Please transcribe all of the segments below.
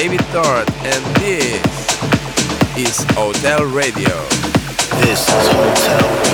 David Thorne, and this is Hotel Radio. This is Hotel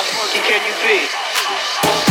How funky can you be?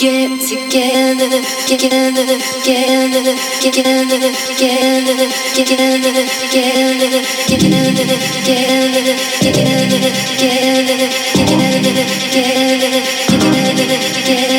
Get together, together, together, together, together, together, together, together, together, together, This is Hotel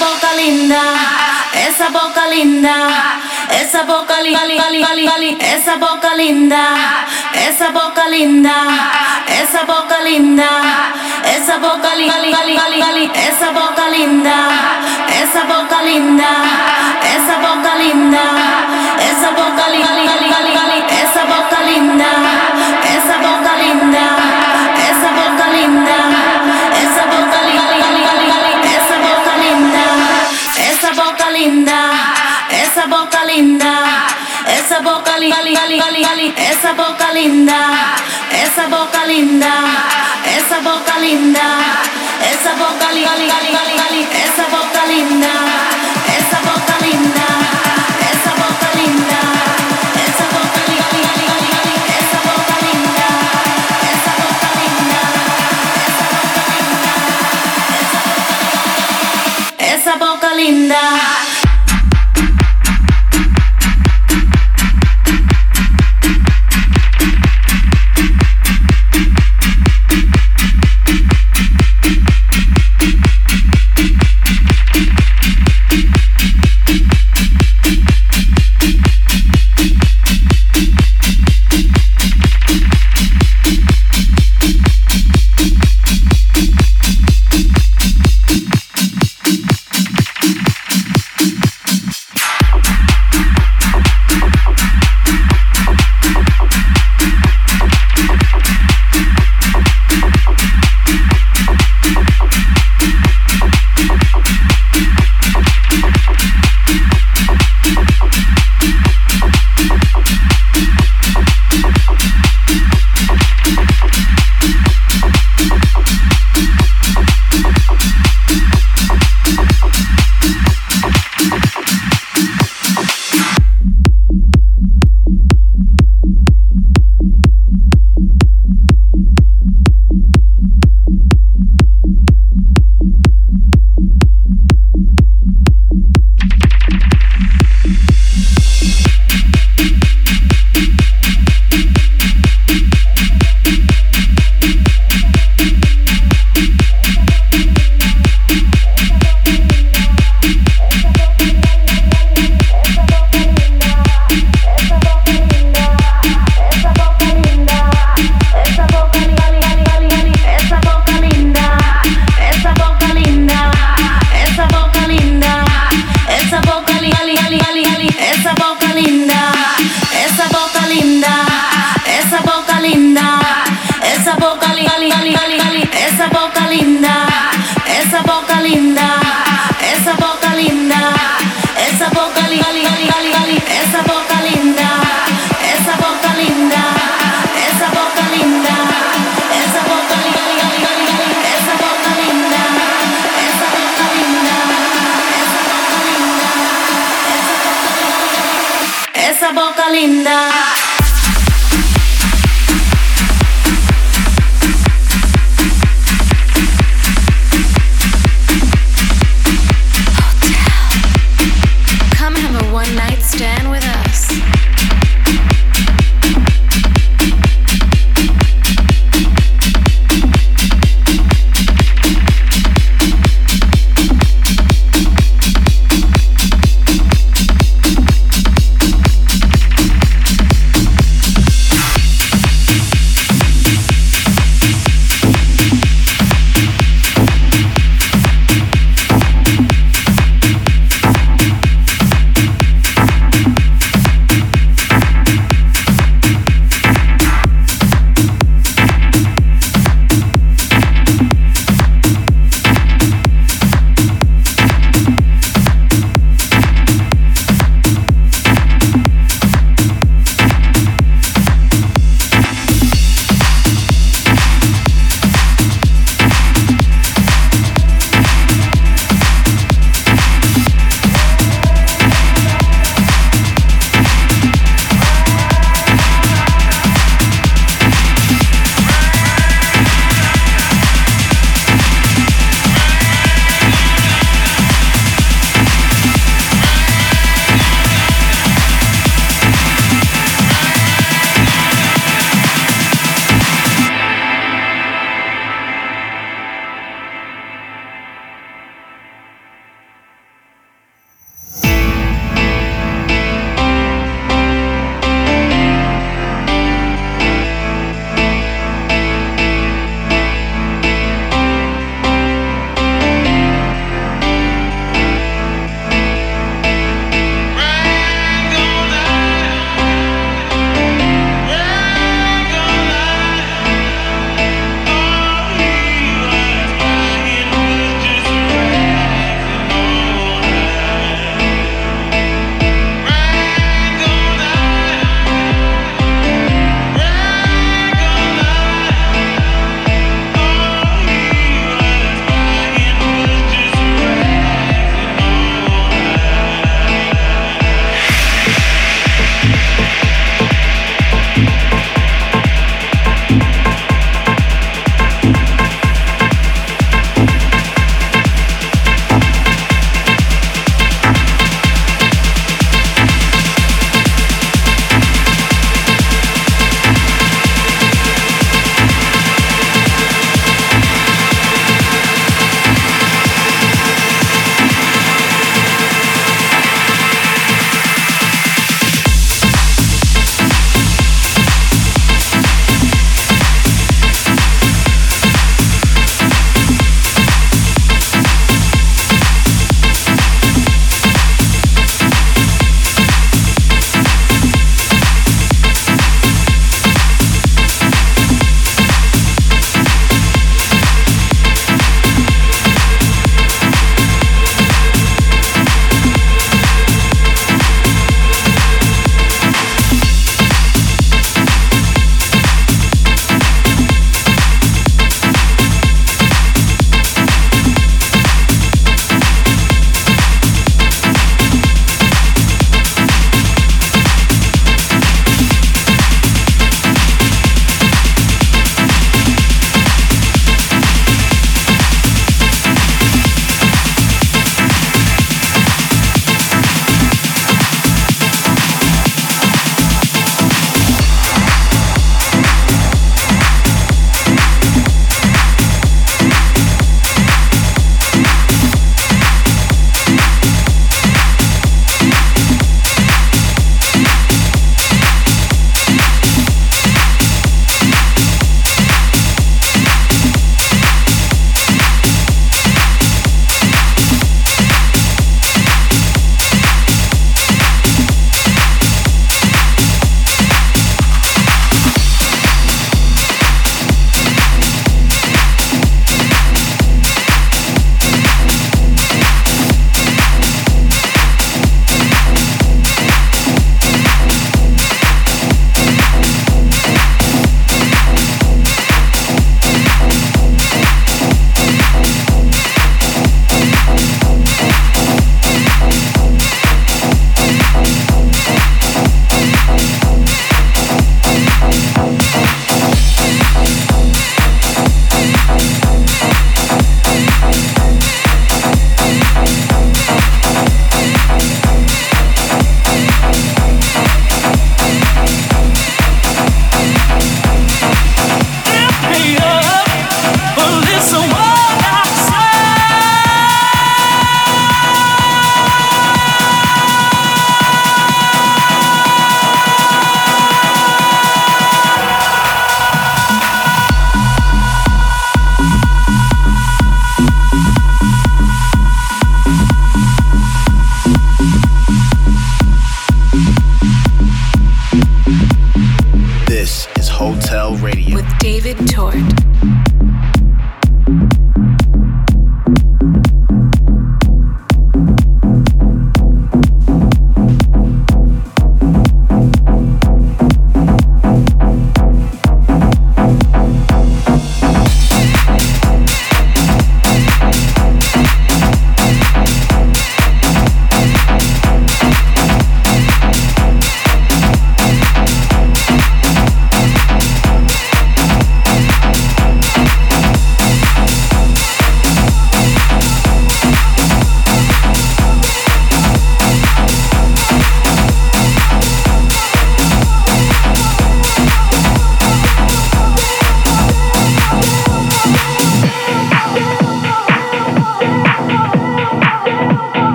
boca linda esa boca linda, esa boca linda, esa boca li, li, li, li, esa boca linda, esa boca linda, esa boca linda, esa boca linda, esa boca linda, esa boca linda, esa boca li, li, li, li, esa boca linda, linda, esa boca linda, esa boca linda, esa boca linda, esa boca linda, esa boca linda, esa boca linda, esa boca linda, esa boca li, li, li, li, esa boca linda, esa boca linda, esa boca linda,